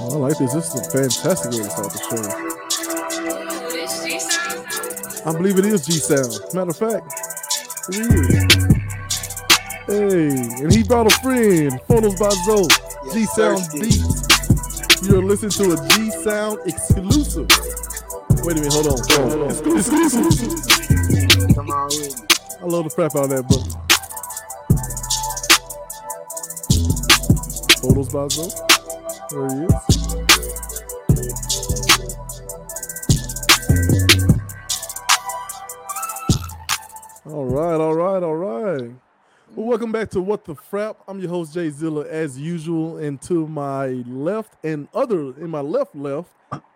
Oh, I like this. This is a fantastic way to start the show. Ooh, this G sound. I believe it is G Sound. Matter of fact, it is. Hey, and he brought a friend. Photos by Zoe. G Sound. Beats. You're listening to a G Sound exclusive. Wait a minute, hold on. Hold on, hold on. Exclusive. Come on with me. I love the crap out of that book. Photos by Zoe. Is. All right, all right, all right. Well, welcome back to What the Frap. I'm your host Jay Zilla, as usual, and to my left and other in my left left,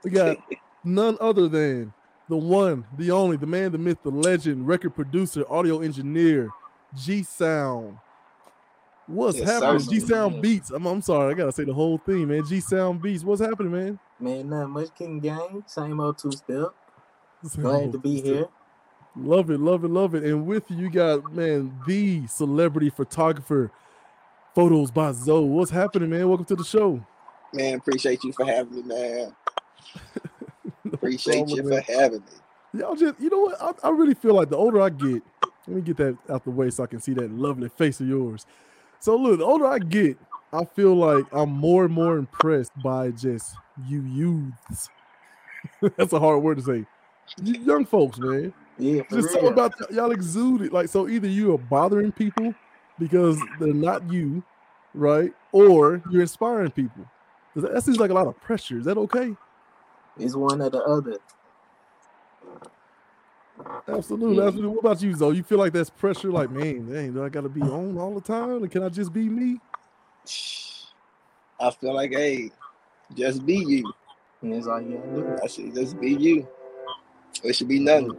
we got none other than the one, the only, the man, the myth, the legend, record producer, audio engineer, G Sound. What's Yes, happening? G Sound Beats. I'm, I'm sorry, I gotta say the whole thing, man. G Sound Beats. What's happening, man? Man, nothing much King Gang. Same old two step. Glad to be here. Love it, love it, love it. And with you, you got man, the celebrity photographer, photos by Zoe. What's happening, man? Welcome to the show. Man, appreciate you for having me, man. No Appreciate you problem, for having me. Y'all just, you know what? I, I really feel like the older I get, let me get that out the way so I can see that lovely face of yours. So look, the older I get, I feel like I'm more and more impressed by just you youths. That's a hard word to say. You young folks, man. Yeah, just real. something about y'all exude it. Like, so either you are bothering people because they're not you, right? Or you're inspiring people. That seems like a lot of pressure. Is that okay? it's one or the other. Absolutely. Absolutely. What about you, Zoe? You feel like that's pressure? Like, man, dang, do I got to be on all the time? And can I just be me? I feel like, hey, just be you. And it's like, yeah. I said, just be you. It should be nothing.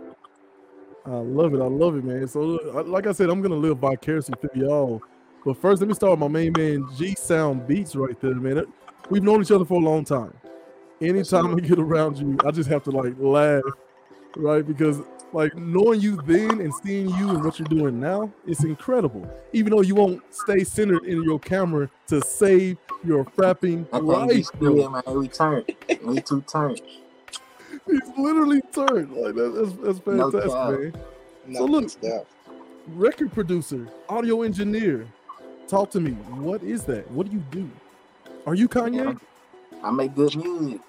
I love it. I love it, man. So, like I said, I'm gonna live vicariously through y'all. But first, let me start with my main man, G Sound Beats, right there, man. We've known each other for a long time. Anytime I get around you, I just have to like laugh, right? Because like knowing you then and seeing you and what you're doing now, it's incredible. Even though you won't stay centered in your camera to save your frapping I life, still in my we turn. We two turn. He's literally turned. Like that, that's that's fantastic, doubt. man. No So look- stuff. record producer, audio engineer. Talk to me. What is that? What do you do? Are you Kanye? I make good music.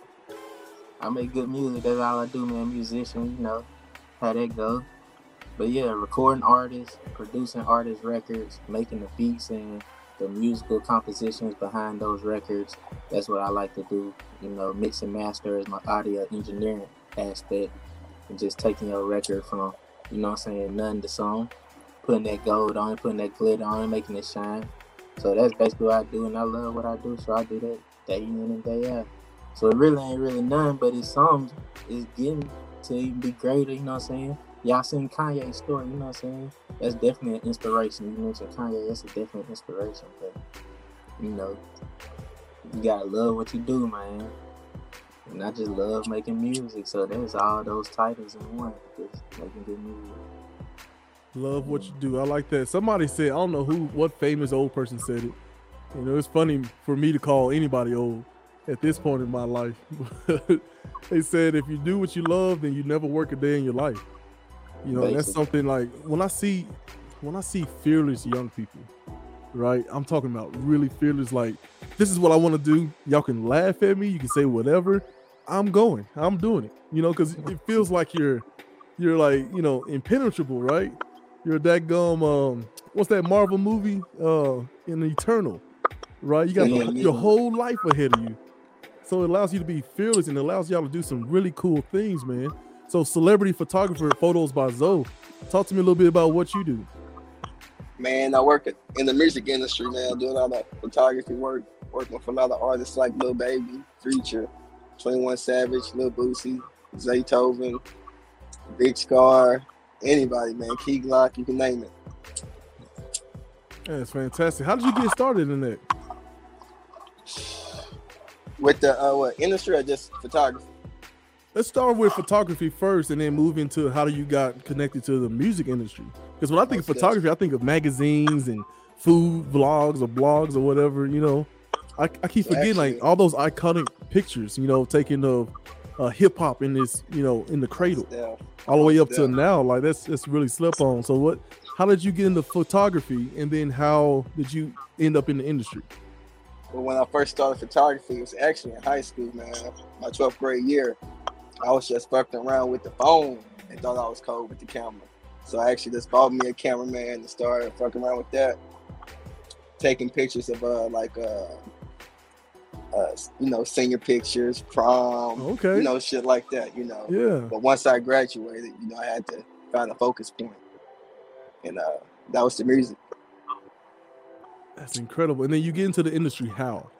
I make good music. That's all I do, man. Musician, you know how that go. But yeah, recording artists, producing artists' records, making the beats and the musical compositions behind those records. That's what I like to do. You know, mix and master is my audio engineering aspect. And just taking your record from, you know what I'm saying, none to song, putting that gold on putting that glitter on making it shine. So that's basically what I do, and I love what I do, so I do that day in and day out. So it really ain't really none, but it's songs is getting to even be greater, you know what I'm saying? Y'all seen Kanye's story, you know what I'm saying? That's definitely an inspiration. You mentioned Kanye, that's a definite inspiration. But you know, you gotta love what you do, man. And I just love making music. So there's all those titles in one. Just making good music. Love what you do. I like that. Somebody said, I don't know who, what famous old person said it. You know, it's funny for me to call anybody old at this point in my life. they said, if you do what you love, then you never work a day in your life. You know, that's something like when I see, when I see fearless young people, right? I'm talking about really fearless. Like, this is what I want to do. Y'all can laugh at me. You can say whatever. I'm going. I'm doing it. You know, because it feels like you're, you're like, you know, impenetrable, right? You're that gum. Um, what's that Marvel movie? Uh, in Eternal, right? You got Yeah, the- yeah. your whole life ahead of you, so it allows you to be fearless and allows y'all to do some really cool things, man. So, celebrity photographer, photos by Zoe. Talk to me a little bit about what you do. Man, I work in the music industry, man, doing all the photography work, working for a lot of artists like Lil Baby, Future, 21 Savage, Lil Boosie, Zaytoven, Big Scarr, anybody, man, Key Glock, you can name it. That's fantastic. How did you get started in that? With the uh, what, industry or just photography? Let's start with photography first, and then move into how you got connected to the music industry. Because when I think of photography, I think of magazines and food vlogs or blogs or whatever, you know. I, I keep forgetting like all those iconic pictures, you know, taking of uh, hip hop in this, you know, in the cradle, Yeah. all the way up to now. Like that's that's really slept on. So what? How did you get into photography, and then how did you end up in the industry? But when I first started photography, it was actually in high school, man. My 12th grade year. I was just fucking around with the phone and thought I was cold with the camera. So I actually just bought me a cameraman and started fucking around with that. Taking pictures of uh like uh uh you know, senior pictures, prom, Okay. you know, shit like that, you know. Yeah. But once I graduated, you know, I had to find a focus point. And uh that was the music. That's incredible. And then you get into the industry how?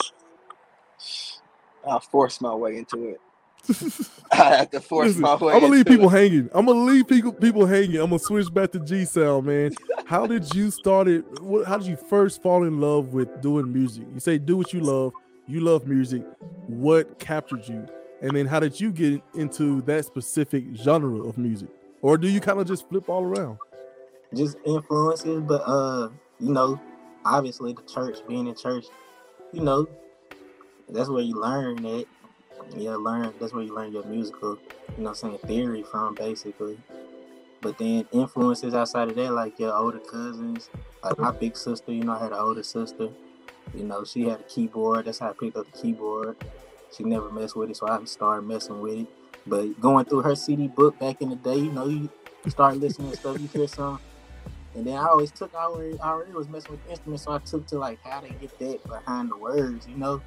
I forced my way into it. I had to force Listen, my way. I'm gonna leave people it. hanging. I'm gonna leave people people hanging. I'm gonna switch back to G Sound, man. How did you started? What, how did you first fall in love with doing music? You say do what you love. You love music. What captured you? And then how did you get into that specific genre of music? Or do you kind of just flip all around? just influences, but uh, you know, obviously the church, being in church, you know, that's where you learn it. Yeah, learn. That's where you learn your musical, you know, I'm saying theory from basically. But then influences outside of that, like your older cousins, like my big sister. You know, I had an older sister. You know, she had a keyboard. That's how I picked up the keyboard. She never messed with it, so I started messing with it. But going through her CD book back in the day, you know, you start listening to stuff, you hear some. And then I always took, I already, I already was messing with instruments, so I took to like how they get that behind the words, you know?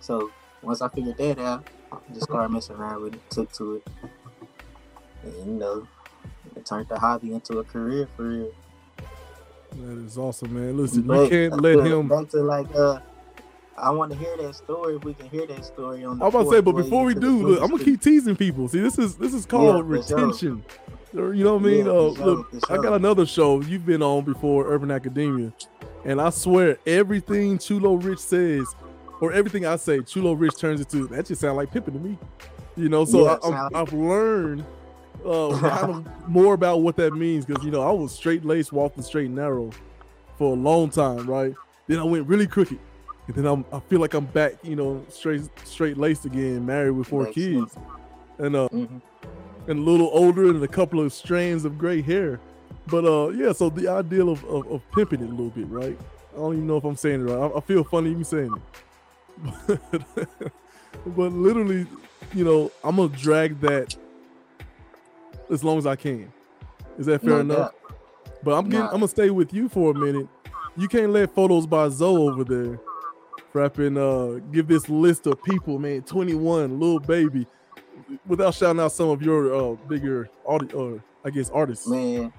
So once I figured that out, I just started messing around with it, took to it. And you know, it turned the hobby into a career for real. That is awesome, man. Listen, you can't let uh, him. Back to like, uh, I want to hear that story. If we can hear that story on the I'm about to say, but before we do, look, I'm gonna keep teasing people. See, this is this is called sure. retention. Or, You know what I mean? Yeah, uh, look, I got another show you've been on before, Urban Academia, and I swear everything Chulo Rich says, or everything I say, Chulo Rich turns into that just sound like pimping to me. You know, so Yeah, I, I'm, sound- I've learned uh, kind of more about what that means because you know I was straight laced, walking straight and narrow for a long time, right? Then I went really crooked, and then I'm I feel like I'm back, you know, straight straight laced again, married with four Makes kids, and uh Mhm. And a little older and a couple of strands of gray hair. But uh yeah, so the ideal of, of, of pimping it a little bit, right? I don't even know if I'm saying it right. I, I feel funny even saying it. But, but literally, you know, I'm gonna drag that as long as I can. Is that fair No enough? But I'm getting. I'm gonna stay with you for a minute. You can't let photos by Zoe over there. Frapping, uh, give this list of people, man. 21, Lil Baby, without shouting out some of your uh bigger audi- uh, I guess artists. Man,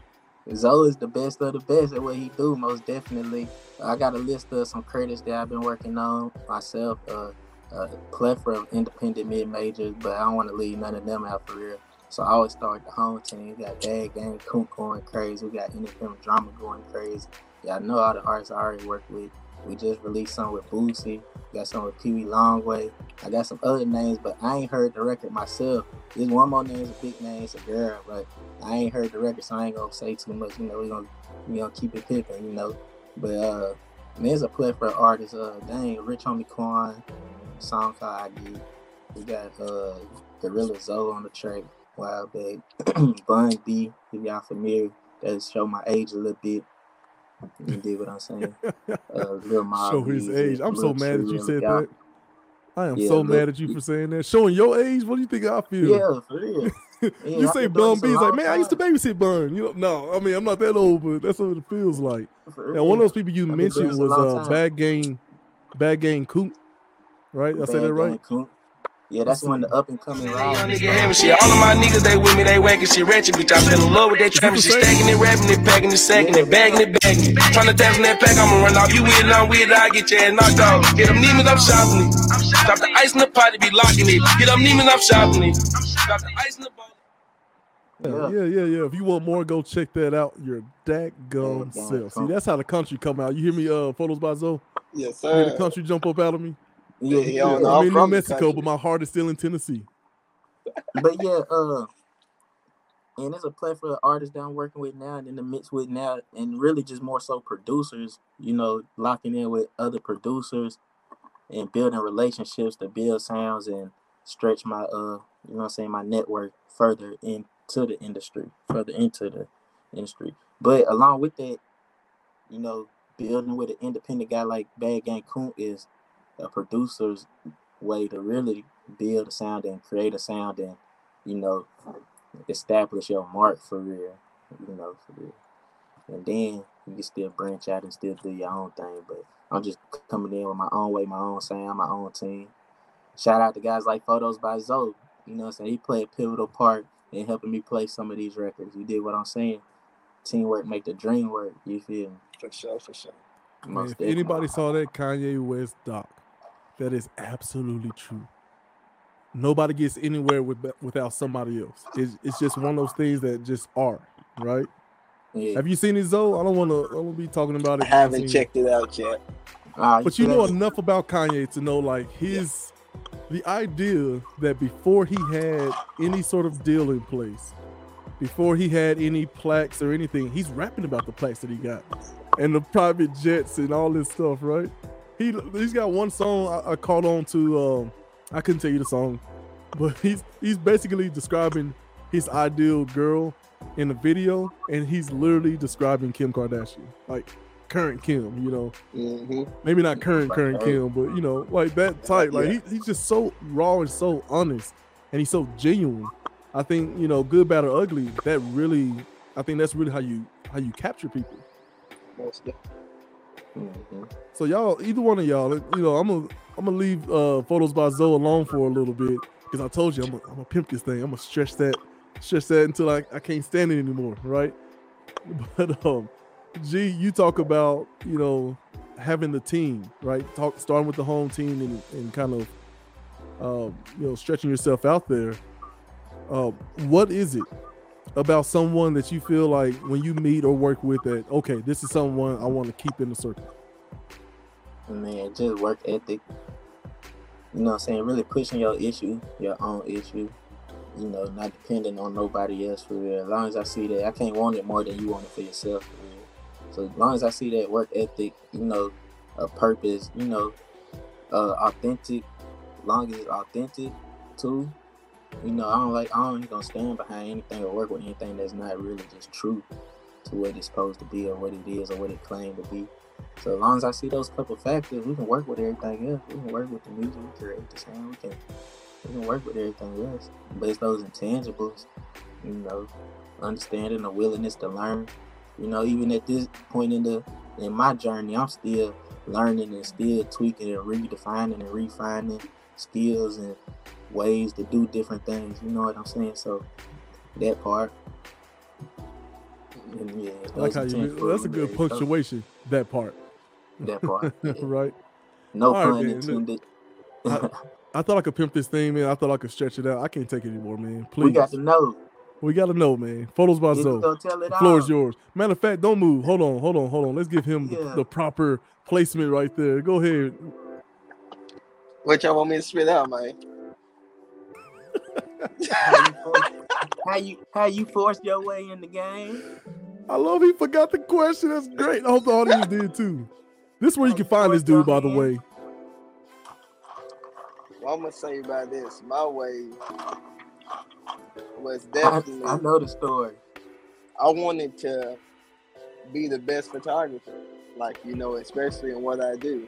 Zoe is the best of the best at what he do, most definitely. I got a list of some credits that I've been working on myself, uh, a plethora of independent mid majors, but I don't want to leave none of them out for real. So I always start the home team. We got Bad Gang, Coon going crazy. We got independent drama going crazy. Yeah, I know all the artists I already work with. We just released some with Boosie. Got some with Pee Wee Longway. I got some other names, but I ain't heard the record myself. There's one more name, it's a big name, it's a girl, but I ain't heard the record, so I ain't gonna say too much. You know, we gonna we gonna keep it pippin', you know. But uh, there's a plethora of artists. Uh, dang, Rich Homie Quan, song called ID. We got uh, Gorilla Zoe on the track, Wild Bag, Bun B. If y'all familiar, that show my age a little bit. You dig what I'm saying? Uh, Lil Mob Show his age. I'm so mad that you said that. I am Yeah, so mad at you for saying that. Showing your age, what do you think I feel? Yeah, for real. Yeah, you say Bun B, like, man, I used to babysit Bun. You know, no, I mean, I'm not that old, but that's what it feels like. Real. one of those people you mentioned was uh. Bad Game, Bad Game Coop, right? I said that right? Coon. Yeah, that's one of the up and coming Young rappers. shit. All of my niggas, they with me, they whacking shit ratchet, bitch. I fell in love with that trapping shit. Stacking it, rapping it, packing it, sacking it, bagging it, bagging it. Tryna tap in that pack, I'ma run off. You with it, I'm with it, I get your ass knocked off. Get them demons, I'm shopping it. Drop the ice in the pot, be locking it. Get them demons, I'm shopping it. Drop the ice in the bottle. Yeah, Yeah. yeah, yeah, yeah. If you want more, go check that out. Your daggum Daggum self. See, that's how the country come out. You hear me? Uh, photos by Zoe. Yes, You hear the country jump up out of me. Yeah, Yeah, I'm I'm in New Mexico, but my heart is still in Tennessee. But yeah, uh, and there's a plethora of artists that I'm working with now and in the mix with now, and really just more so producers, you know, locking in with other producers and building relationships to build sounds and stretch my uh you know what I'm saying my network further into the industry, further into the industry. But along with that, you know, building with an independent guy like Bad Gang Coon is a producer's way to really build a sound and create a sound and you know establish your mark for real. You know, for real. And then you can still branch out and still do your own thing. But I'm just coming in with my own way, my own sound, my own team. Shout out to guys like Photos by Zoe. You know what I'm saying? He played a pivotal part in helping me play some of these records. You did what I'm saying. Teamwork make the dream work. You feel me? For sure, for sure. Man, if anybody saw that Kanye West doc, that is absolutely true. Nobody gets anywhere with, without somebody else. It's, it's just one of those things that just are, right? Yeah. Have you seen it, Zoe? I don't want to. I don't be talking about it. I haven't seen it. checked it out yet. Ah, But you know enough about Kanye to know like his the idea that before he had any sort of deal in place, before he had any plaques or anything, he's rapping about the plaques that he got and the private jets and all this stuff, right? He he's got one song I, I caught on to. Um, I couldn't tell you the song, but he's he's basically describing his ideal girl in the video, and he's literally describing Kim Kardashian, like current Kim, you know hmm maybe not current current. Kim, but you know, like that type. Like Yeah. he, he's just so raw and so honest, and he's so genuine. I think you know, good, bad, or ugly. That really, I think that's really how you how you capture people. Most definitely. Mhm. So y'all, either one of y'all, you know, I'm gonna I'm gonna leave uh photos by Zoe alone for a little bit because I told you I'm gonna, I'm pimp this thing. I'm gonna stretch that stretch that until I, I can't stand it anymore, right? But um, G, you talk about you know having the team, right? Talk starting with the home team and, and kind of um, you know stretching yourself out there. Uh, what is it about someone that you feel like when you meet or work with that okay, this is someone I want to keep in the circle? Man, just work ethic. You know what I'm saying? Really pushing your issue, your own issue. You know, not depending on nobody else for real. As long as I see that, I can't want it more than you want it for yourself for real. So as long as I see that work ethic, you know, a purpose, you know, uh, authentic, long as it's authentic too. You know, I don't like, I don't gonna stand behind anything or work with anything that's not really just true to what it's supposed to be or what it is or what it claimed to be. So as long as I see those couple factors, we can work with everything else. We can work with the music, we can create the sound, we can we can work with everything else. But it's those intangibles, you know, understanding, the willingness to learn. You know, even at this point in the in my journey, I'm still learning and still tweaking and redefining and refining skills and ways to do different things. You know what I'm saying? So that part. And yeah, like how you. That's a good yeah, those- punctuation. That part, That part. yeah. right? No All right, pun man, look. intended. I- I thought I could pimp this thing, man. I thought I could stretch it out. I can't take it anymore, man. Please, we got to know. we got to know, man. Photos by Niggas Zoe. gonna tell it The floor is yours. Matter of fact, don't move. Hold on, hold on, hold on. Let's give him the, the proper placement right there. Go ahead. What y'all want me to spit out, man? How you, force, how you how you forced your way in the game? I love he forgot the question. That's great. I hope the audience did too. This is where you can find this dude, by the way. What I'm gonna say about this, my way was I, definitely I know the story. I wanted to be the best photographer, like you know, especially in what I do.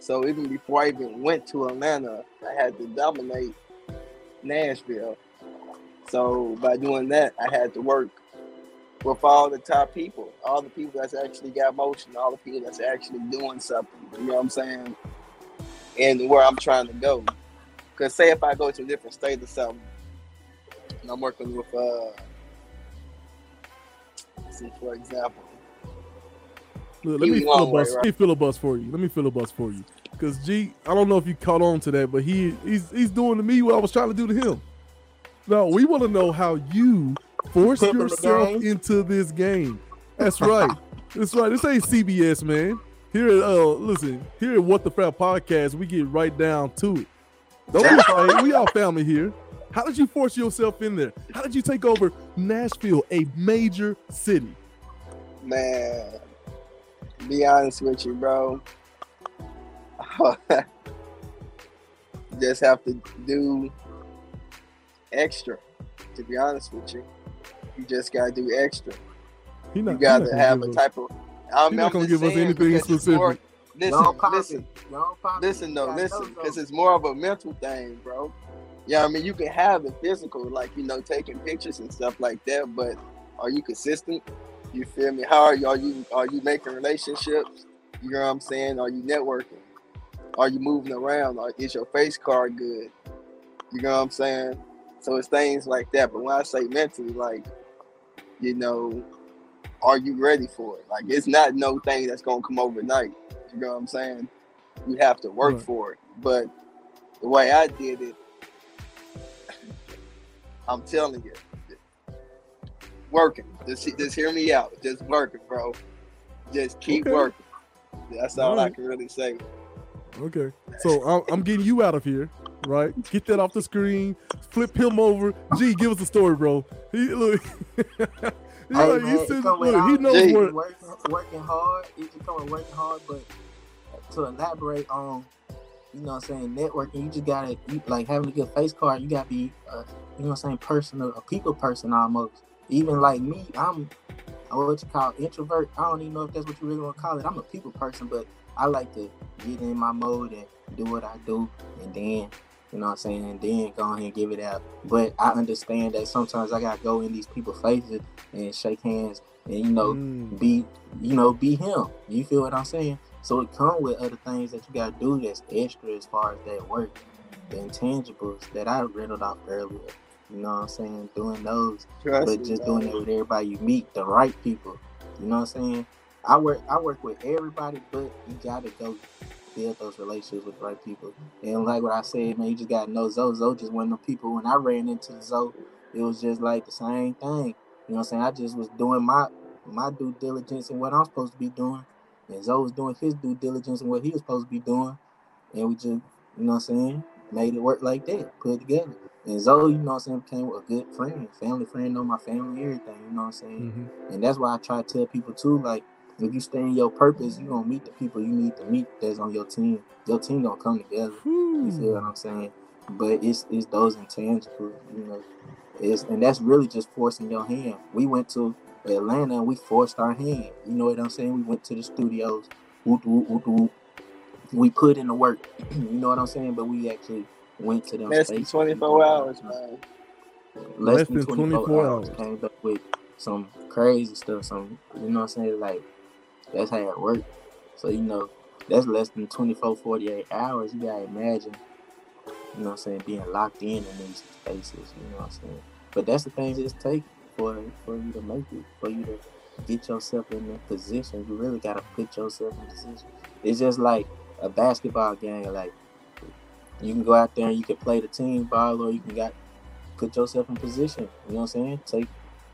So even before I even went to Atlanta, I had to dominate Nashville. So by doing that, I had to work with all the top people, all the people that's actually got motion, all the people that's actually doing something. You know what I'm saying? And where I'm trying to go. Cause say if I go to a different state or something, and I'm working with uh see for example. Look, let me You long way, filibust. right? Let me filibust for you. Let me filibust for you. Because G, I don't know if you caught on to that, but he he's he's doing to me what I was trying to do to him. No, we want to know how you force yourself into this game. That's right. That's right. This ain't CBS, man. Here, at, uh, listen. Here at What the Frap podcast, we get right down to it. Don't be afraid. We all family here. How did you force yourself in there? How did you take over Nashville, a major city? Man, be honest with you, bro. You just have to do extra. To be honest with you, you just gotta do extra. He not, You gotta not have a us- type of. I'm, He not I'm gonna just give us anything because it's more- specific. Listen, Young Poppy, listen, Young Poppy, listen though, got listen, those because it's more of a mental thing, bro. Yeah, I mean, you can have the physical, like you know, taking pictures and stuff like that, but are you consistent? You feel me? How are you? Are you are you making relationships? You know what I'm saying? Are you networking? Are you moving around? Is your face card good? You know what I'm saying? So it's things like that. But when I say mentally, like, you know, are you ready for it? Like, it's not no thing that's gonna come overnight. You know what I'm saying? You have to work Right. for it. But the way I did it, I'm telling you, working. Just, just hear me out. Just working, bro. Just keep Okay. working. That's all I can really say. Okay, so I'm, I'm getting you out of here, right? Get that off the screen. Flip him over. G, give us a story, bro. He look. he, Hey, like, man, he it said, come look, he knows G. what. working, working hard. It just come working hard, but to elaborate on, you know, what I'm saying networking, you just gotta you, like having a good face card. You gotta be, uh, you know, what I'm saying personal, a people person almost. Even like me, I'm what you call introvert. I don't even know if that's what you really want to call it. I'm a people person, but I like to get in my mode and do what I do, and then you know what I'm saying, and then go ahead and give it out. But I understand that sometimes I gotta go in these people's faces and shake hands and you know Mm, be you know be him. You feel what I'm saying? So it come with other things that you gotta do that's extra as far as that work, the intangibles that I riddled off earlier. You know what I'm saying? Doing those, Trust but just doing it with everybody you meet, the right people. You know what I'm saying? I work I work with everybody, but you gotta go build those relationships with the right people. And like what I said, man, you just gotta know Zoe. Zoe just one of the people. When I ran into Zoe, it was just like the same thing. You know what I'm saying? I just was doing my my due diligence and what I'm supposed to be doing. And Zoe was doing his due diligence and what he was supposed to be doing. And we just, you know what I'm saying, made it work like that, put it together. And Zoe, you know what I'm saying, became a good friend, family friend, know my family, everything, you know what I'm saying? mhm. And that's why I try to tell people too, like, if you stay in your purpose, you gonna meet the people you need to meet that's on your team. Your team gonna come together. You feel what I'm saying? But it's it's those intangibles, you know. It's and that's really just forcing your hand. We went to Atlanta and we forced our hand. You know what I'm saying? We went to the studios. Whoop, whoop, whoop, whoop. We put in the work. you know what I'm saying? But we actually went to them Less than 24 hours, man. Less, than 24, hours. Came up with some crazy stuff. Some you know what I'm saying? Like that's how it worked. So you know that's less than 24, 48 hours. You gotta imagine you know what I'm saying, being locked in in these spaces, you know what I'm saying? But that's the things it's take for for you to make it, for you to get yourself in that position. You really gotta put yourself in position. It's just like a basketball game, like you can go out there and you can play the team ball or you can got put yourself in position. You know what I'm saying? Take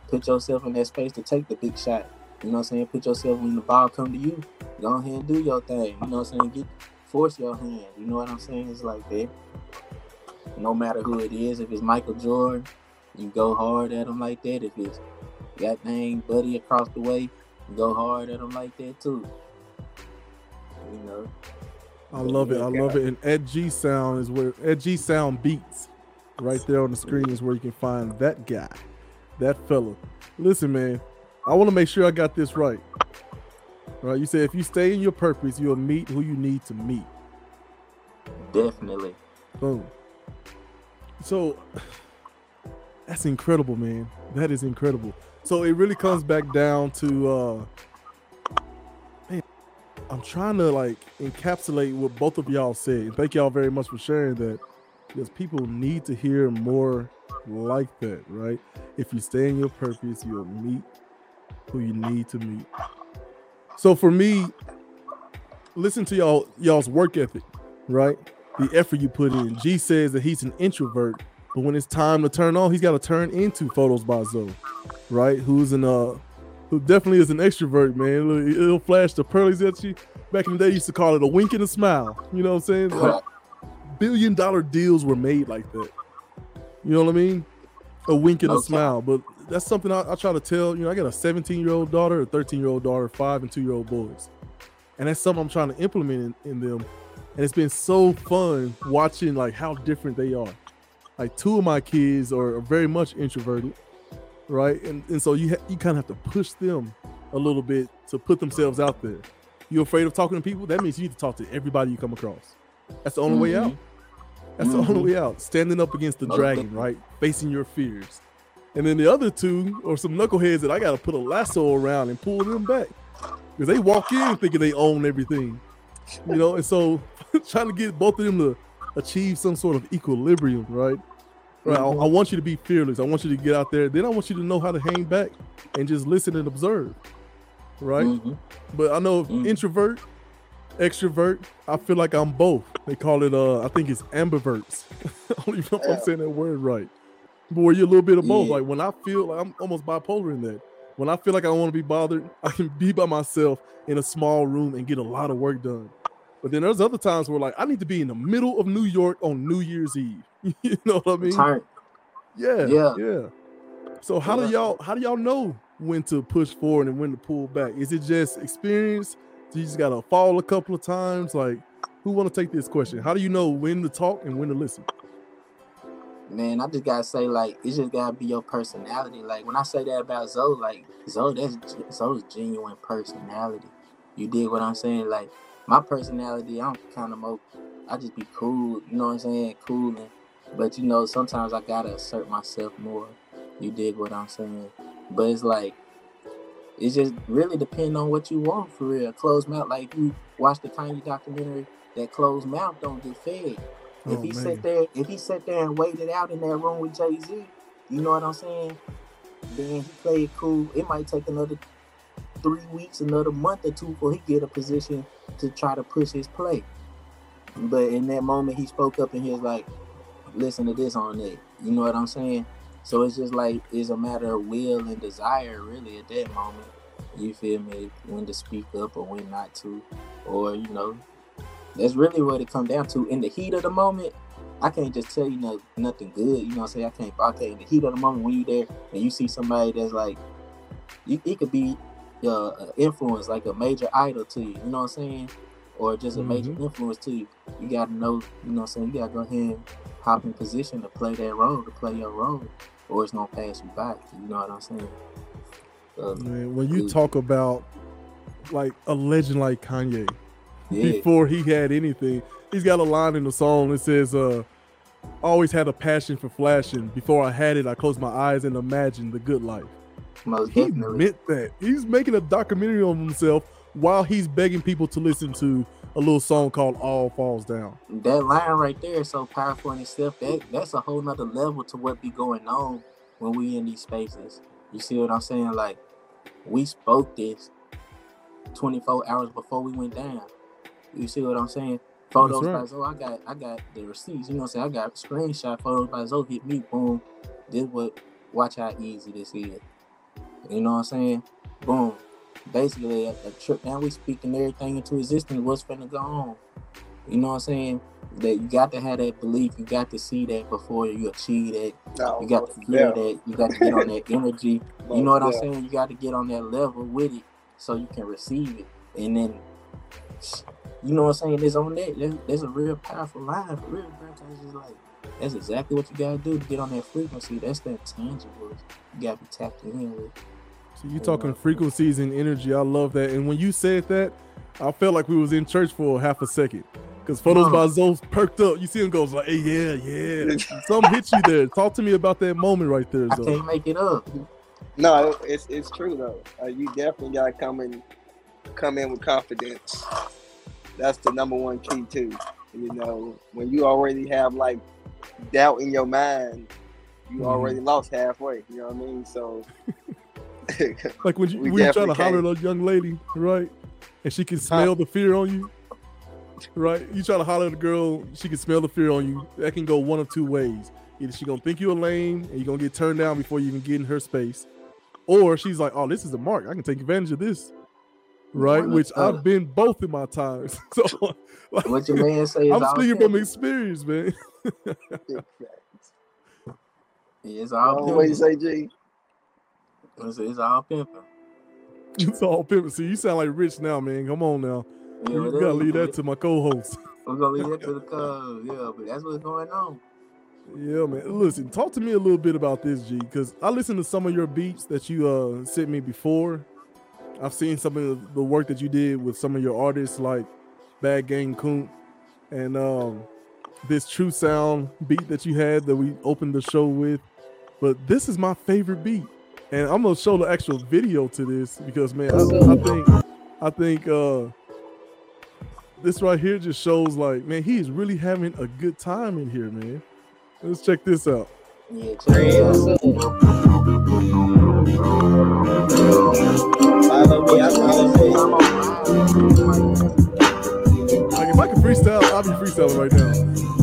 put yourself in that space to take the big shot. You know what I'm saying? Put yourself when the ball come to you. Go ahead and do your thing. You know what I'm saying? Get force your hand. You know what I'm saying? It's like that. No matter who it is, if it's Michael Jordan, you go hard at him like that. If it's that name Buddy across the way, you go hard at him like that too. You know. I love it. I love it. And at G Sound is where at G Sound Beats, right there on the screen is where you can find that guy, that fella. Listen, man, I want to make sure I got this right. Right? You said if you stay in your purpose, you'll meet who you need to meet. Definitely. Boom. So that's incredible, man. That is incredible. So it really comes back down to uh I'm trying to like encapsulate what both of y'all said. Thank y'all very much for sharing that. Because people need to hear more like that, right? If you stay in your purpose, you'll meet who you need to meet. So for me, listen to y'all y'all's work ethic, right? the effort you put in. G says that he's an introvert, but when it's time to turn on, he's got to turn into photos by Zoe, right? Who's an uh, who definitely is an extrovert, man. Look, It'll flash the pearlies at you. Back in the day, used to call it a wink and a smile. You know what I'm saying? Like, billion dollar deals were made like that. You know what I mean? A wink and a smile. But that's something I, I try to tell. You know, I got a 17 year old daughter, a 13 year old daughter, five and two year old boys, and that's something I'm trying to implement in, in them and it's been so fun watching like how different they are. Like two of my kids are very much introverted, right? And and so you ha- you kind of have to push them a little bit to put themselves out there. You're afraid of talking to people? That means you need to talk to everybody you come across. That's the only way out. That's the Mhm. only way out. Standing up against the dragon, right? Facing your fears. And then the other two are some knuckleheads that I gotta put a lasso around and pull them back. Because they walk in thinking they own everything. You know, and so trying to get both of them to achieve some sort of equilibrium, right? Right. I, I want you to be fearless. I want you to get out there. Then I want you to know how to hang back and just listen and observe. Right? Mhm. But I know Mm. introvert, extrovert, I feel like I'm both. They call it uh I think it's ambiverts. I don't even know if I'm saying that word right. But where you're a little bit of both. Yeah. Like when I feel like I'm almost bipolar in that. When I feel like I don't want to be bothered, I can be by myself in a small room and get a lot of work done. But then there's other times where like I need to be in the middle of New York on New Year's Eve. you know what I mean? Yeah, Yeah. yeah. So how do y'all how do y'all know when to push forward and when to pull back? Is it just experience? Do you just gotta fall a couple of times? Like, who want to take this question? How do you know when to talk and when to listen? Man, I just gotta say, like, it just gotta be your personality. Like when I say that about Zoe, like Zoe, that's Zoe's genuine personality. You dig what I'm saying? Like my personality, I'm kind of more. I just be cool. You know what I'm saying? Cool, and, but you know, sometimes I gotta assert myself more. You dig what I'm saying? But it's like, it's just really depend on what you want for real. Closed mouth, like you watch the Kanye documentary, that closed mouth don't get fed. If Oh, he man. sat there, if he sat there and waited out in that room with Jay Z, you know what I'm saying? Then he played cool. It might take another three weeks, another month or two before he get a position to try to push his play. But in that moment, he spoke up and he was like, "Listen to this on it." You know what I'm saying? So it's just like it's a matter of will and desire, really, at that moment. You feel me? When to speak up or when not to, or you know, that's really what it come down to. In the heat of the moment, I can't just tell you no, nothing good. You know what I'm saying? I can't. Okay, in the heat of the moment when you there and you see somebody that's like, it could be uh, influence, like a major idol to you. You know what I'm saying? Or just a major influence to you. You got to know. You know what I'm saying? You got to go ahead and hop in position to play that role, to play your role, or it's gonna pass you by. You know what I'm saying? So, Man, when you Good. talk about like a legend like Kanye, yeah. before he had anything, he's got a line in the song that says, uh, always had a passion for flashing. Before I had it, I closed my eyes and imagined the good life. Most He definitely. meant that. He's making a documentary on himself while he's begging people to listen to a little song called All Falls Down. that line right there is so powerful in itself. That that's a whole nother level to what be going on when we in these spaces. You see what I'm saying? Like we spoke this 24 hours before we went down. You see what I'm saying? Photos right. by Zoe, I got I got the receipts. You know what I'm saying? I got screenshot photos by Zoe hit me. Boom. This what watch how easy this is. You know what I'm saying? Boom. Basically, a, a trip down. We speaking everything into existence. What's finna go on? You know what I'm saying? That you got to have that belief. You got to see that before you achieve that. No, You got to feel yeah. that. You got to get on that energy. You know what I'm saying? You got to get on that level with it so you can receive it. And then, you know what I'm saying? It's on that. There's, there's a real powerful line for real, bro. 'cause It's just like, that's exactly what you got to do to get on that frequency. That's that tangible. You got to be tapped in with. So you talking frequencies and energy. I love that. And when you said that, I felt like we was in church for half a second. Because photos Huh. by Zoe perked up. You see him goes like, hey, yeah, yeah. Something hit you there. Talk to me about that moment right there, I can't make it up. No, it's it's true though. Uh, you definitely gotta come in, come in with confidence. That's the number one key too. You know, when you already have like doubt in your mind, you Mhm. already lost halfway. You know what I mean? So, Like when you We when you try to definitely holler at a young lady, right? And she can smell the fear on you. Right? You try to holler at a girl, she can smell the fear on you. That can go one of two ways. Either she gonna think you're a lame and you're gonna get turned down before you even get in her space. Or she's like, Oh, this is a mark. I can take advantage of this. Right? Which the. I've been both in my times. so like, What your man say I'm speaking from experience, man. Yeah, it's always what you pimping. say, G? It's, it's all pimping. It's all pimping. See, you sound like rich now, man. Come on now. Yeah, You gotta leave that to my co-host. We're gonna leave that to the cubs. Yeah, but that's what's going on. Yeah, man. Listen, talk to me a little bit about this, G, because I listened to some of your beats that you uh sent me before. I've seen some of the work that you did with some of your artists like Bad Gang Coon and um this True Sound beat that you had that we opened the show with. But this is my favorite beat. And I'm gonna show the actual video to this because man, I, I think I think uh this right here just shows like, man, he is really having a good time in here, man. Let's check this out. Yeah, check it out. Follow me, I follow me. I'm on Like if I can freestyle, I'll be freestyling right now.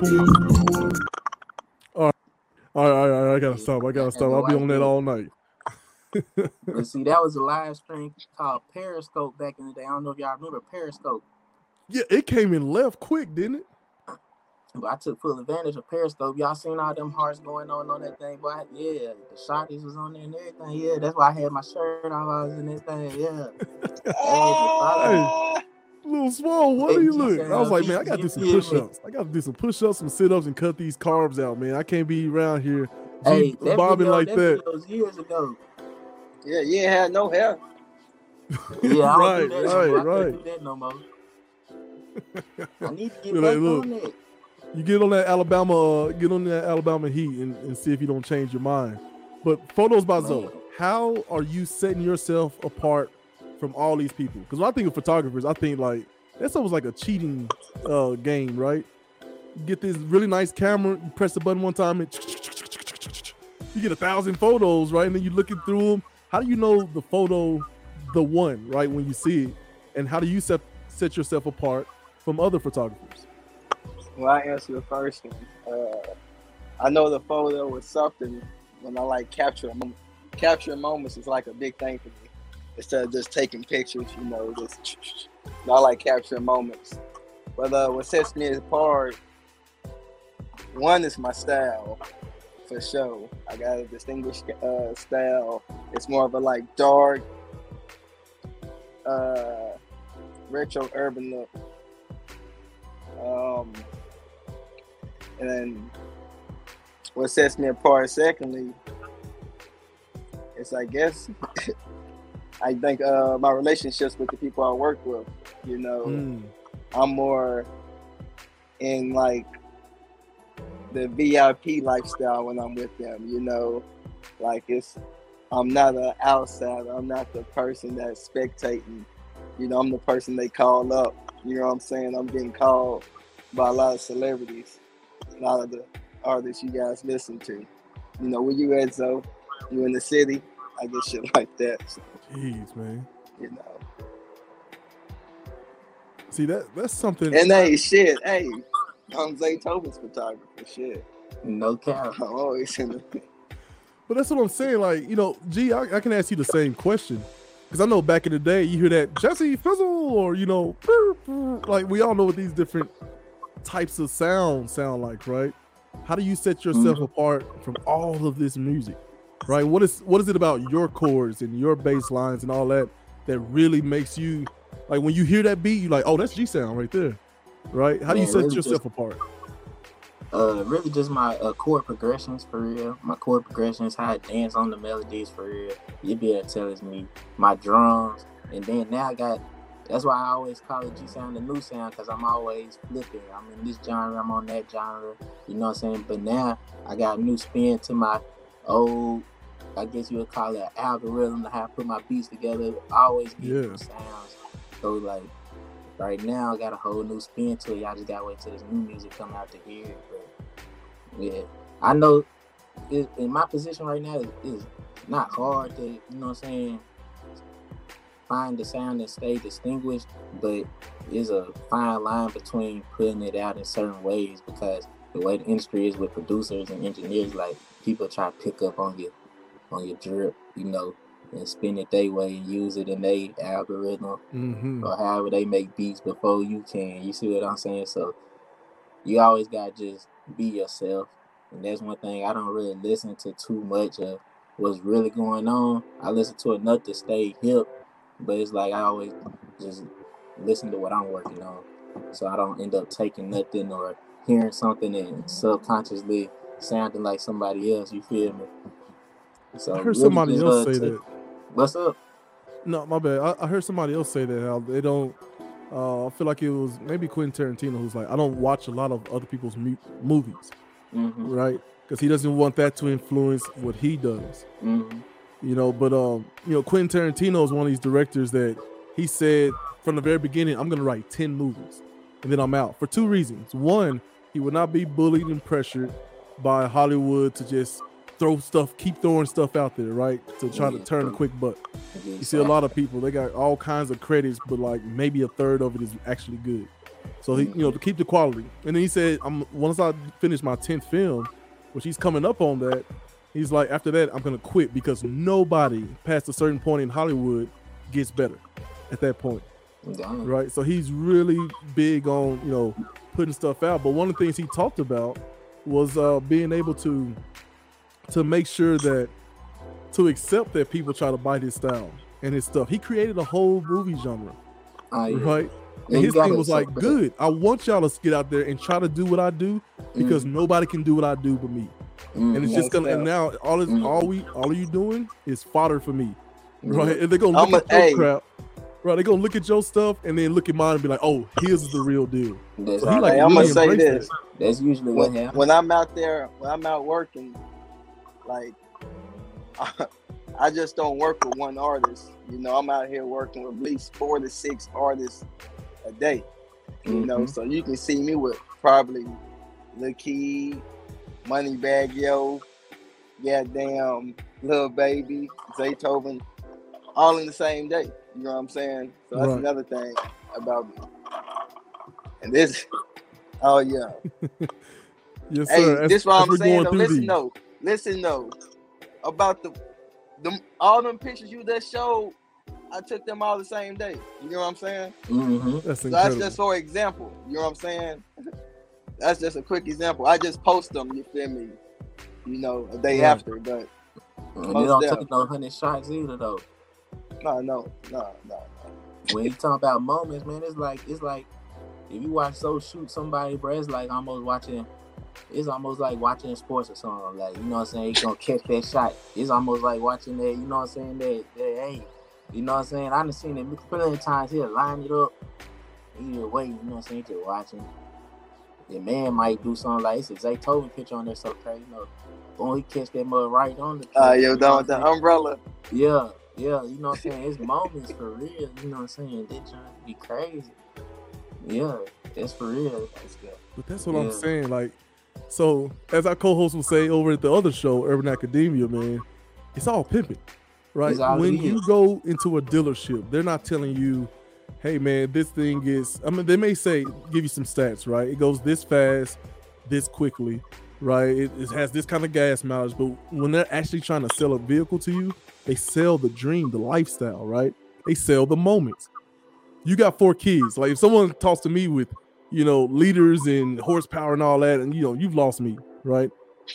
Boom. All right, all right, all right, I gotta stop. I gotta stop. I'll be on that all night. But see, that was a live stream called Periscope back in the day. I don't know if y'all remember Periscope, Yeah, it came in left quick, didn't it? But I took full advantage of Periscope. Y'all seen all them hearts going on on that thing, boy? Yeah, the shotties was on there and everything. Yeah, that's why I had my shirt off. I was in this thing. Yeah. Ah, Little small, what Hey, do you G look? I was like, man, I gotta do some feel push-ups. I gotta do some push-ups, some sit-ups, and cut these carbs out, man. I can't be around here Hey, that bobbing video, like that. that. video was years ago. Yeah, you ain't had no hair. Yeah, I Right, don't do that right, no more. I right. can't do that no more. I need to get You're back like, look. on that. You get on that Alabama, uh, get on that Alabama heat, and, and see if you don't change your mind. But photos by Zoe, how are you setting yourself apart from all these people? Because when I think of photographers, I think like that's almost like a cheating uh, game, right? You get this really nice camera, you press the button one time, and you get a thousand photos, right? And then you're looking through them. How do you know the photo, the one, right, when you see it? And how do you set set yourself apart from other photographers? Well, I answer the first one. Uh, I know the photo was something when I like capture moment. Capturing moments is like a big thing for me. Instead of just taking pictures, you know, just I like capturing moments. But uh, what sets me apart, one is my style, for sure. I got a distinguished uh, style. It's more of a like dark, uh, retro urban look. Um, and then what sets me apart, secondly, is I guess I think uh, my relationships with the people I work with. You know, Mm. I'm more in like the VIP lifestyle when I'm with them. You know, like it's I'm not an outsider. I'm not the person that's spectating. You know, I'm the person they call up. You know what I'm saying? I'm getting called by a lot of celebrities, a lot of the artists you guys listen to. You know, where you at, Zoe? You in the city? I get shit like that. So, Jeez, man. you know. See that that's something. And hey, shit, hey, I'm Zaytoven's photographer. Shit, No cap. I'm always in the. but that's what I'm saying. Like, you know, gee, I, I can ask you the same question because I know back in the day you hear that Jesse Fizzle or you know, like we all know what these different types of sounds sound like, right? How do you set yourself apart from all of this music, right? What is what is it about your chords and your bass lines and all that that really makes you like when you hear that beat, you're like, oh, that's G sound right there, right? How do you Man, set really yourself just- apart? Uh, really just my uh, chord progressions for real. My chord progressions, how I dance on the melodies for real. You be able to tell it's me. My drums, and then now I got. That's why I always call it G sound the new sound because I'm always flipping. I'm in this genre, I'm on that genre. You know what I'm saying? But now I got a new spin to my old. I guess you would call it algorithm to how I put my beats together. I always get Yeah. new sounds. So like right now I got a whole new spin to it. Y'all just gotta wait till this new music come out to hear it. But yeah, I know it, in my position right now, it's not hard to, you know what I'm saying, find the sound and stay distinguished, but there's a fine line between putting it out in certain ways because the way the industry is with producers and engineers, like people try to pick up on your on your drip, you know, and spin it their way and use it in their algorithm hmm or however they make beats before you can. You see what I'm saying? So you always gotta just be yourself. And that's one thing I don't really listen to too much of what's really going on. I listen to enough to stay hip, but it's like I always just listen to what I'm working on. So I don't end up taking nothing or hearing something and subconsciously sounding like somebody else. You feel me? So I heard really somebody else say take- that. What's up? No, my bad. I, I heard somebody else say that how they don't. Uh, I feel like it was maybe Quentin Tarantino who's like, I don't watch a lot of other people's mu- movies, hmm right? Because he doesn't want that to influence what he does. hmm you know but um you know quentin tarantino is one of these directors that he said from the very beginning i'm gonna write 10 movies and then i'm out for two reasons. One he would not be bullied and pressured by hollywood to just throw stuff keep throwing stuff out there right? To try to turn a quick buck. You see a lot of people they got all kinds of credits but like maybe a third of it is actually good. So he you know to keep the quality. And then he said i'm once i finish my 10th film which he's coming up on that he's like after that i'm gonna quit because nobody past a certain point in hollywood gets better at that point. Damn. right? So he's really big on you know putting stuff out. But one of the things he talked about was uh being able to to make sure that to accept that people try to bite his style and his stuff. He created a whole movie genre yeah. right? And his thing was like good i want y'all to get out there and try to do what i do because nobody can do what i do but me and it's just gonna and now all is Mhm. all we all you doing is fodder for me Yeah. right and they're gonna look I'ma- at your hey. crap right they're gonna look at your stuff and then look at mine and be like oh here's the real deal That's, So he like Hey. I'm gonna say this. that. That's usually what when, happens. when I'm out there, when I'm out working, like I just don't work with one artist. You know, I'm out here working with at least four to six artists a day. You know, Mhm. so you can see me with probably Lil Keed, Moneybag Yo, goddamn Lil Baby, Zaytoven, all in the same day. You know what I'm saying? So that's Right. another thing about me. And this, oh yeah, yes Hey, sir as- this what as I'm saying going though. Listen these. though. Listen though. About the them all them pictures you just showed, I took them all the same day. You know what I'm saying? Mhm. that's So that's just for example. You know what I'm saying? That's just a quick example. I just post them, you feel me? You know, a day Right. after, but And they don't take no hundred shots either though. no, no, no, no. When you talk about moments, man, it's like it's like if you watch so shoot somebody, bro, it's like almost watching. It's almost like watching sports or something. Like you know what I'm saying, He's gonna catch that shot. It's almost like watching that. You know what I'm saying? That that hey, you know what I'm saying? I done seen it plenty of times. He'll line it up. Either way, you know what I'm saying? Just watching. The man might do something like it's a Zaytoven picture on there, so crazy. You know, boom, he catch that mud right on the. Uh you yo, know down with the umbrella. Yeah, yeah, you know what I'm saying? It's moments for real, you know what I'm saying? They trying to be crazy. Yeah, it's for real. but that's what i'm saying like so as our co-host will say over at the other show urban academia man it's all pimping right all when you go into a dealership they're not telling you hey man this thing is i mean they may say give you some stats right it goes this fast this quickly right it, it has this kind of gas mileage but when they're actually trying to sell a vehicle to you they sell the dream the lifestyle right they sell the moments you got four kids like if someone talks to me with you know liters and horsepower and all that and you know you've lost me right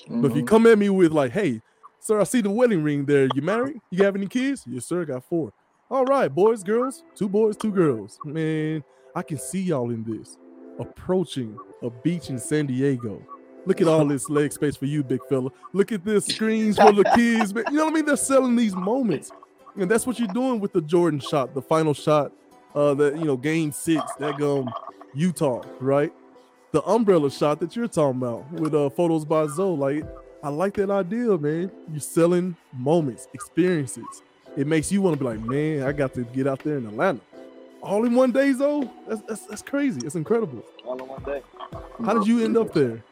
but if you Mhm. come at me with like, "Hey, sir, I see the wedding ring there. You married? You have any kids? Yes, sir. I got four. All right, boys, girls, two boys, two girls. Man, I can see y'all in this approaching a beach in San Diego. Look at all this leg space for you, big fella. Look at this screens for the kids. Man. You know what I mean? They're selling these moments, and that's what you're doing with the Jordan shot, the final shot, uh, that you know, game six, that um Utah, right? the umbrella shot that you're talking about with uh photos by Zoe. Like, I like that idea, man. You're selling moments, experiences. It makes you want to be like, man, I got to get out there in Atlanta. All in one day, Zoe? That's that's, that's crazy. It's incredible. All in one day. How did you end up there?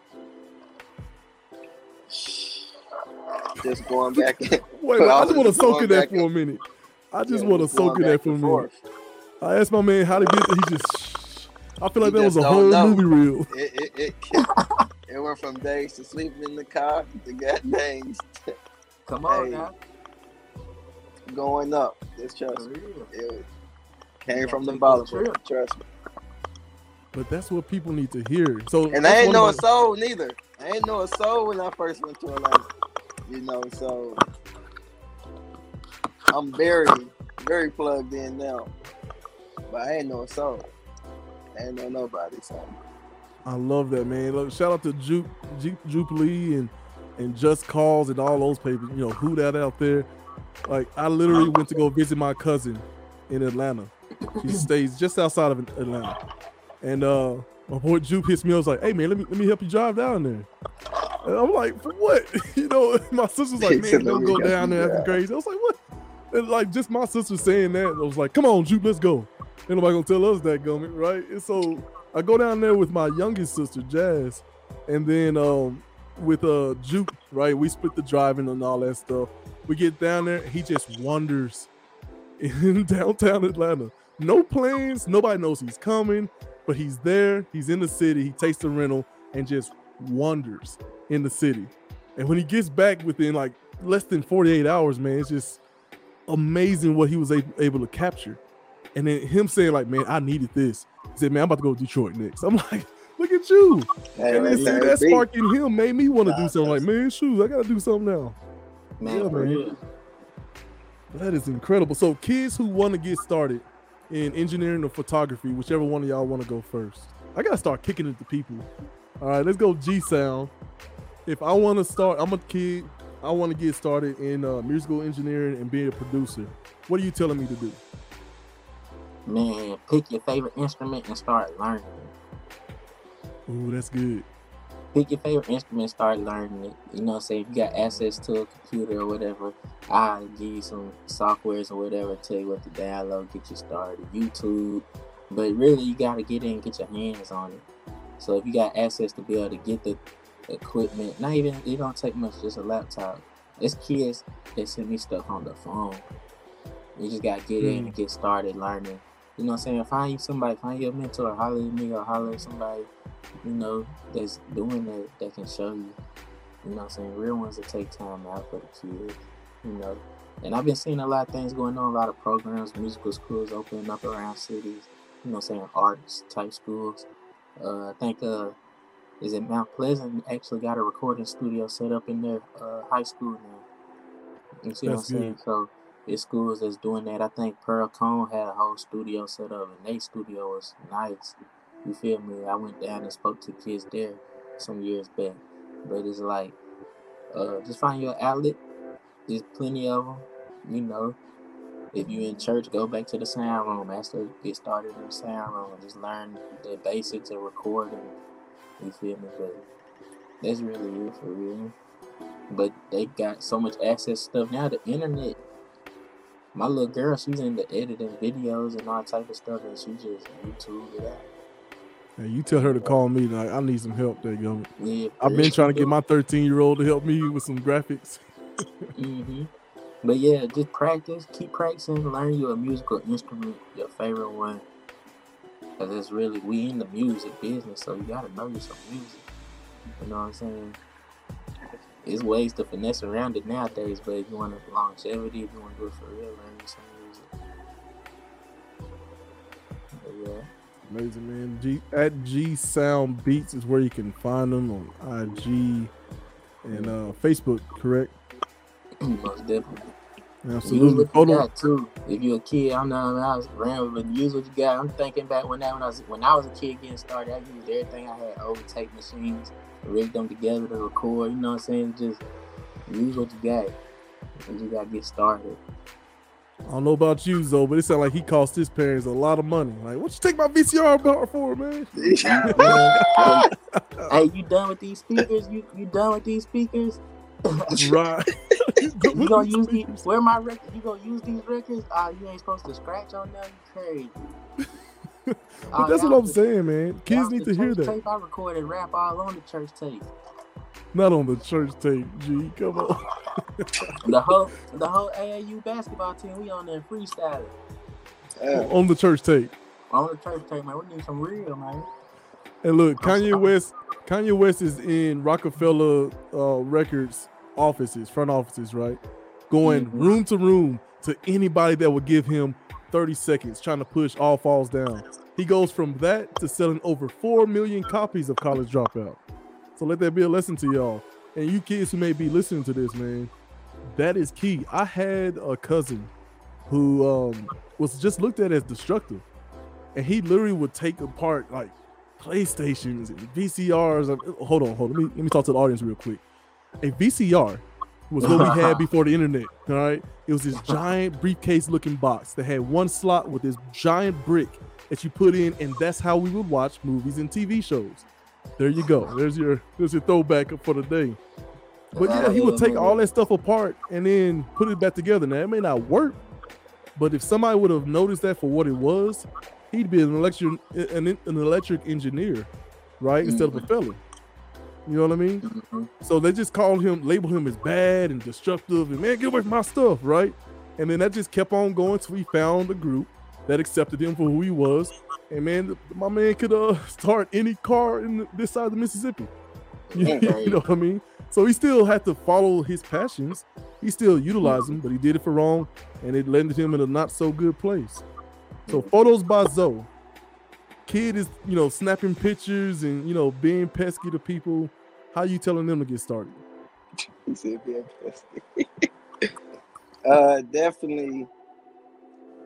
Just going back in. Wait, I I just want to soak going in that for a minute. I just Yeah, want to soak in that for a minute. I asked my man how to get there. He just, I feel like He that was a whole know. movie reel. It, it, it, it went from days to sleeping in the car to got things. Come on Hey. now. Going up. Just trust me. It came from the bottom. Trust me. But that's what people need to hear. So And I ain't know of a my- soul neither. I ain't know a soul when I first went to Atlanta. You know, so I'm very, very plugged in now. But I ain't know a soul. I ain't know nobody. So I love that man. Look, shout out to Juke, Juke Jubilee and and Just Cause and all those papers. You know who that out there. Like I literally went to go visit my cousin in Atlanta. She stays just outside of Atlanta, and uh, my boy Juke hits me. I was like, "Hey man, let me let me help you drive down there." And I'm like, "For what?" you know, my sister's like, "Man, don't go down there acting crazy." I was like, "What?" And like just my sister saying that, I was like, "Come on, Juke, let's go." Ain't nobody gonna tell us that, Gummy, right? And so I go down there with my youngest sister, Jazz, and then um with uh Juke, right? We split the driving and all that stuff. We get down there, he just wanders in downtown Atlanta. No plans, nobody knows he's coming, but he's there, he's in the city, he takes the rental and just wanders in the city. And when he gets back within like less than 48 hours, man, it's just amazing what he was able to capture. And then him saying, like, man, I needed this. He said, man, I'm about to go to Detroit next. I'm like, look at you. hey, And then see that spark in him made me want to do something like, man, shoot, I gotta do something now. Yeah, man. That is incredible. So kids who want to get started in engineering or photography, whichever one of y'all want to go first. I gotta start kicking it to people. All right, let's go G Sound. If I want to start, I'm a kid. I want to get started in uh, musical engineering and being a producer. What are you telling me to do? Man, pick your favorite instrument and start learning. Ooh, that's good. Pick your favorite instrument, start learning it. You know what I'm saying? If you got access to a computer or whatever, I'll give you some softwares or whatever, tell you what to download, get you started. YouTube. But really, you got to get in and get your hands on it. So if you got access to be able to get the equipment, not even, it don't take much, just a laptop. There's kids that send me stuff on the phone. You just got to get in hmm. and get started learning. You know what I'm saying? Find you somebody, find your mentor, holler at me or holler at somebody, you know, that's doing that that can show you. You know what I'm saying? Real ones that take time out for the kids, you know. And I've been seeing a lot of things going on, a lot of programs, musical schools opening up around cities, you know what I'm saying, arts type schools. Uh, I think uh is it Mount Pleasant actually got a recording studio set up in their uh, high school now. You see That's what I'm saying? good. So it's schools that's doing that. I think Pearl-Cohn had a whole studio set up and their studio was nice. You feel me? I went down and spoke to kids there some years back. But it's like, uh, just find your outlet. There's plenty of them. You know, if you in church, go back to the sound room. To get started in the sound room just learn the basics of recording. You feel me? But that's really it for real. But they got so much access stuff now. The internet. My little girl, she's into editing videos and all type of stuff, and she just YouTube it out. Hey, you tell her to call me. Like, I need some help there, yo. Yeah, I've been trying to get my 13 year old to help me with some graphics. hmm But yeah, just practice, keep practicing, learn you a musical instrument, your favorite one. Cause it's really we in the music business, so you gotta know you some music. You know what I'm saying? There's ways to finesse around it nowadays, but if you want longevity, if you want to do it for real, learn you some Amazing, man. G at G Sound Beats is where you can find them on IG and uh, Facebook, correct? Most definitely. Use Absolutely. what you got too. If you're a kid, I'm not. I was rambling. use what you got. I'm thinking back when that when I was when I was a kid getting started, I used everything I had. Old tape machines, rigged them together to record. You know what I'm saying? Just use what you got. And you just gotta get started. I don't know about you, Zoe, but it sounds like he cost his parents a lot of money. Like, what you take my VCR bar for, man? hey, you done with these speakers? You you done with these speakers? right. you gonna use these? Where my record? You gonna use these records? Ah, you ain't supposed to scratch on them. You crazy. But that's what I'm saying, man. Kids need to hear that. Tape I recorded rap all on the church tape. Not on the church tape, G. Come on. The whole the whole AAU basketball team, we on there freestyling Yeah. on the church tape. on the church tape, man. We need some real, man. And look, Kanye West, Kanye West is in Roc-A-Fella uh, Records offices, front offices, right? Going Mhm. room to room, to anybody that would give him 30 seconds trying to push all falls down. He goes from that to selling over 4 million copies of College Dropout. So let that be a lesson to y'all. And you kids who may be listening to this, man, that is key. I had a cousin who um, was just looked at as destructive. And he literally would take apart like PlayStations and VCRs. Hold on, hold on. Let me, let me talk to the audience real quick. A VCR was what we had before the internet. All right. It was this giant briefcase looking box that had one slot with this giant brick that you put in, and that's how we would watch movies and TV shows. There you go. There's your there's your throwback for the day. But yeah, he would take all that stuff apart and then put it back together. Now it may not work, but if somebody would have noticed that for what it was, he'd be an electric an, an electric engineer, right? Instead of a felon. You know what I mean? Mhm. So they just called him, labeled him as bad and destructive, and man, get away from my stuff, right? And then that just kept on going till we found a group that accepted him for who he was. And man, my man could uh start any car in this side of the Mississippi. You, you know what I mean? So he still had to follow his passions. He still utilized them, but he did it for wrong, and it landed him in a not so good place. So photos by Zoe. Kid is, you know, snapping pictures and you know being pesky to people. How you telling them to get started? He said being plastic. uh, definitely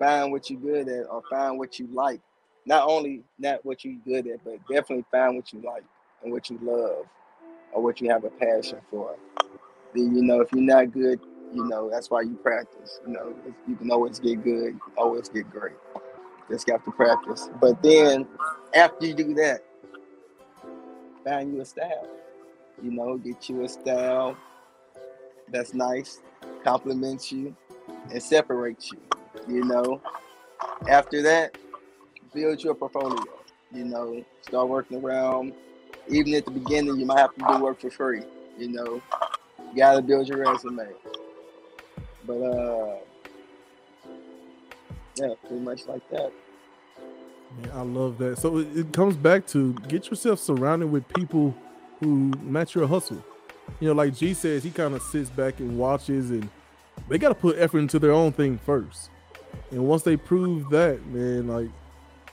find what you're good at or find what you like. Not only not what you're good at, but definitely find what you like and what you love or what you have a passion for. Then you know if you're not good, you know that's why you practice. You know you can always get good, always get great. Just got to practice. But then after you do that, find you a style. You know, get you a style that's nice, compliments you, and separates you. You know, after that, build your portfolio. You know, start working around. Even at the beginning, you might have to do work for free. You know, you gotta build your resume. But uh, yeah, pretty much like that. Man, I love that. So it, comes back to get yourself surrounded with people who match your hustle. You know, like G says, he kind of sits back and watches, and they got to put effort into their own thing first. And once they prove that, man, like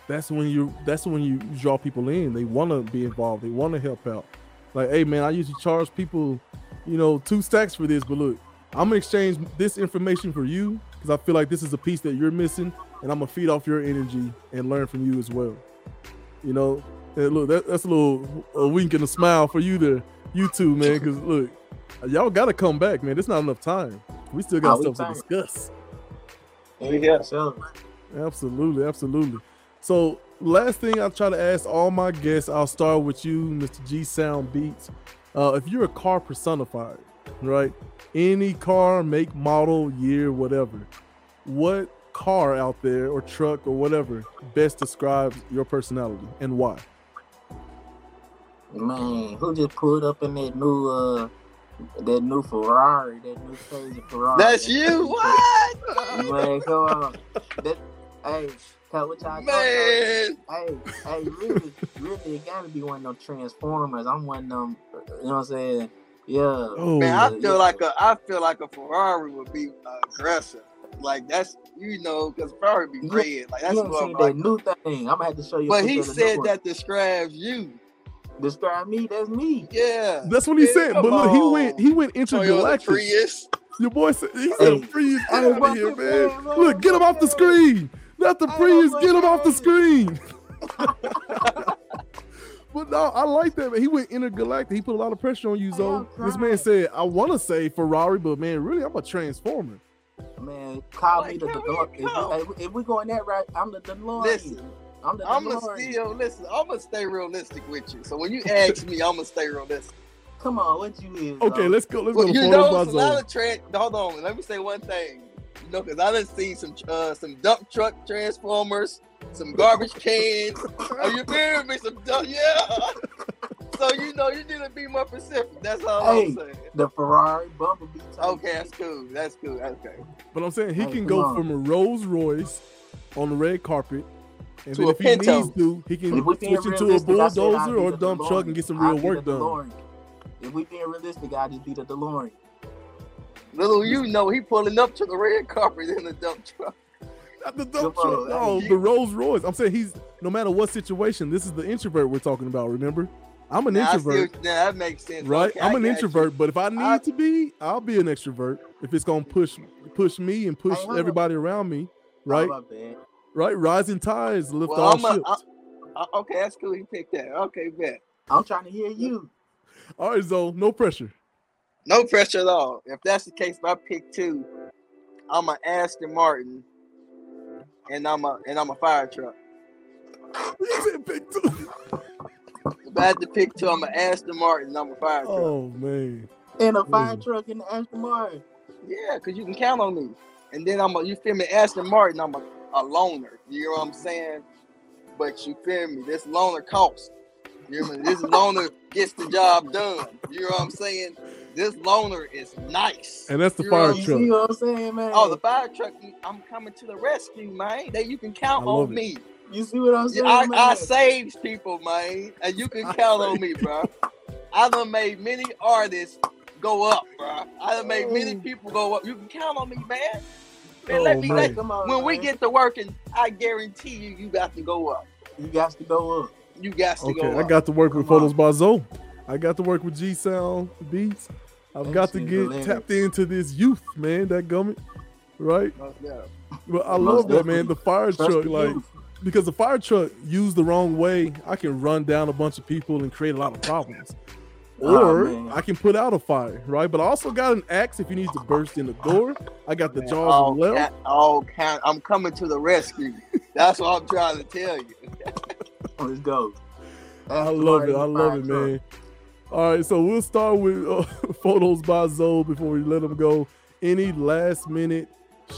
that's when you that's when you draw people in. They want to be involved. They want to help out. Like, hey, man, I usually charge people, you know, two stacks for this, but look, I'm gonna exchange this information for you because I feel like this is a piece that you're missing, and I'm gonna feed off your energy and learn from you as well. You know, and look, that, that's a little a wink and a smile for you there, you two, man. Because look, y'all gotta come back, man. There's not enough time. We still got Oh, stuff to discuss. Yeah. for sure. Absolutely, absolutely. So, last thing I'll try to ask all my guests. I'll start with you, Mr. G Sound Beats. Uh, if you're a car personified, right? Any car, make, model, year, whatever. What car out there or truck or whatever best describes your personality and why? Man, who just pulled up in that new uh that new Ferrari, that new crazy Ferrari? That's you. What? Man, come on. That, hey, tell what y'all got. Man. Hey, hey, really, really, it gotta be one of them Transformers. I'm one of them. You know what I'm saying? Yeah. Oh, Man, I feel yeah. like a I feel like a Ferrari would be uh, aggressive. Like that's you know because Ferrari be red. Like that's you what I'm like. that new thing. I'm gonna have to show you. But he of the new said that describes you. Describe me. That's me. Yeah. that's what he Man, said. But come look, he went he went Toyota intergalactic. Prius. Your boy said he Hey. said Prius, get out of here, man. fuck, man? Look, get him off the screen. Not the Hey, Prius, get him off the the- screen. but no, I like that, man. He went intergalactic. He put a lot of pressure on you, Hey, Zoe. This man said, I want to say Ferrari, but man, really, I'm a transformer. Man, call Like, me the can DeLorean. If, we- if, if we going that right, I'm the DeLorean. Listen, I'm the I'm gonna DeLorean. still listen. I'm gonna stay realistic with you. So when you ask me, I'm gonna stay realistic. Come on, what you is? Okay, let's go. Let's Well, go to you know, by it's a lot of trans. Hold on, let me say one thing. You know, because I done seen some uh, some dump truck transformers, some garbage cans. Are you hearing me? Some dump, yeah. so you know, you need to be more specific. That's all Hey. I'm saying. the Ferrari Bumblebee. Okay, that's cool. That's cool. Okay. But I'm saying he Hey, can go on. from a Rolls Royce on the red carpet. And To a if he needs to, he can If we being switch into a realistic, I said I'd bulldozer or a dump truck and get some I'd real work done. DeLorean. If we being realistic, I just be the DeLorean. Little you know, he pulling up to the red carpet in the dump truck. Not the dump Come truck. on, No, the Rolls Royce. I'm saying he's no matter what situation. This is the introvert we're talking about. Remember, I'm an Now, introvert, what- now that makes sense. right? Okay, I'm an got you. introvert, but if I need I- to be, I'll be an extrovert. If it's gonna push push me and push Hey, hold up. everybody around me, Oh, right? My bad. Right? Rising tides lift Well, all I'm ships. Uh, okay, that's cool. He picked that. Okay, bet. I'm trying to hear you. all right, Zoe, no pressure. No pressure at all. If that's the case, if I pick two, I'm a Aston Martin, and I'm a and I'm a fire truck. You said pick two. If I had to pick two, I'm a Aston Martin, and I'm a fire truck. Oh man. And a fire truck in the Aston Martin. Yeah, because you can count on me. And then I'm a, you feel me, Aston Martin, I'm a, a loner. You know what I'm saying? But you feel me, this loner costs. You know what I mean? This loner gets the job done. You know what I'm saying? This loner is nice. And that's the You know fire what You I'm what I'm saying, man? Oh, the fire truck, I'm coming to the rescue, man. That you can count on it. me. you see what I'm saying, I, man? I saves people, man. And you can count on me, bro. I done made many artists go up, bro. I done made many people go up. You can count on me, man. Man, let Oh, me man. let Come on, when we get to working, I guarantee you, you got to go up. you got to go up. You got to go. Okay, go I up. got to work with on. Photos by Zoe. I got to work with G Sound Beats. I've That got to get hilarious. tapped into this youth, man. That gummit, right? Most yeah. But I Most love that, man. The fire Trust truck, the like, youth. because the fire truck used the wrong way, I can run down a bunch of people and create a lot of problems. Oh, Or man. I can put out a fire, right? But I also got an axe if you need to burst in the door. I got the Man, jaws all of left. ca- all count. I'm coming to the rescue. That's what I'm trying to tell you. Let's go. I love it. I love it, man. All right, so we'll start with uh, photos by Zoe before we let them go. Any last minute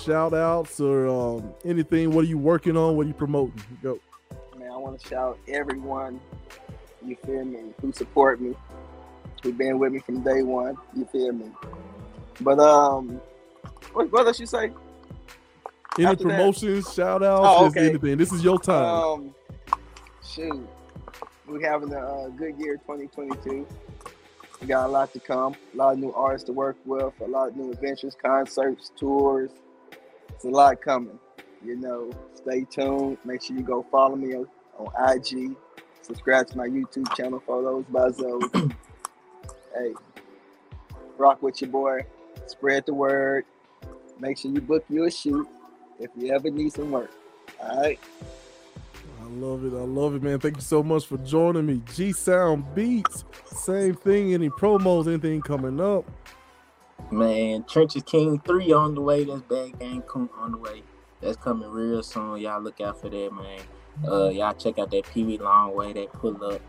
shout outs or um, anything? What are you working on? What are you promoting? Go. Man, I want to shout everyone, you feel me, who support me, who been with me from day one, you feel me. But um, what, what else you say? Any After that- promotions, shout outs, Oh, okay. anything. This is your time. Um, shoot, we having a uh, good year 2022. We got a lot to come, a lot of new artists to work with, a lot of new adventures, concerts, tours. It's a lot coming. You know, stay tuned. Make sure you go follow me on, on IG. Subscribe to my YouTube channel, Photos by Zoe. Hey, rock with your boy. Spread the word. Make sure you book you a shoot if you ever need some work. All right. I love it. I love it, man. Thank you so much for joining me. G Sound Beats. Same thing. Any promos, anything coming up? Man, Trenches King 3 on the way. That's Bad Gang Coon on the way. That's coming real soon. Y'all look out for that, man. Uh, y'all check out that Peewee Longway, that pull up.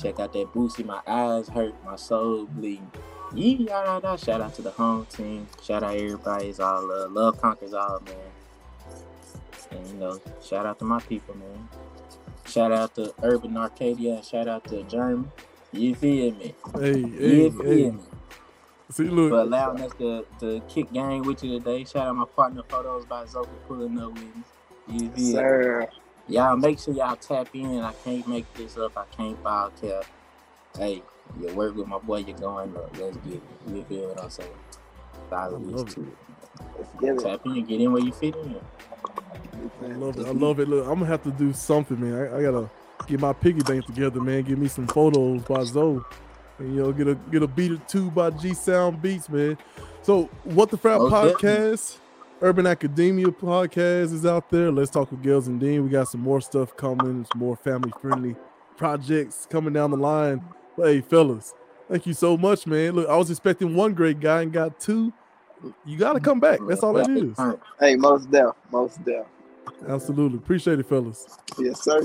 Check out that Boosie. My eyes hurt, my soul bleeding. Yeah, da, da. shout out to the home team. Shout out everybody. It's all love. Love conquers all, man. And you know, shout out to my people, man. Shout out to Urban Academia. and Shout out to Jeremy. You feel me? Hey, You hey, feel hey. me? See, look. for allowing us to, to kick game with you today. Shout out my partner photos by Zoka pulling up with me. You feel? Sir. Y'all make sure y'all tap in. I can't make this up. I can't file cap. Hey, you work with my boy, you're going up. Let's get it. You feel what I'm saying? Follow I these two. Let's get it. Tap in, get in where you fit in. I love it. I love it. Look, I'm gonna have to do something, man. I, I gotta get my piggy bank together, man. Give me some photos by Zoe, and you know, get a get a beat or two by G Sound Beats, man. So, what the Frap Most podcast, Urban Academia podcast is out there. Let's talk with Gels and Dean. We got some more stuff coming. Some more family friendly projects coming down the line. But hey, fellas, thank you so much, man. Look, I was expecting one great guy and got two. You got to come back. That's all it is. Hey, most deaf, most deaf. Absolutely. Appreciate it, fellas. Yes, sir.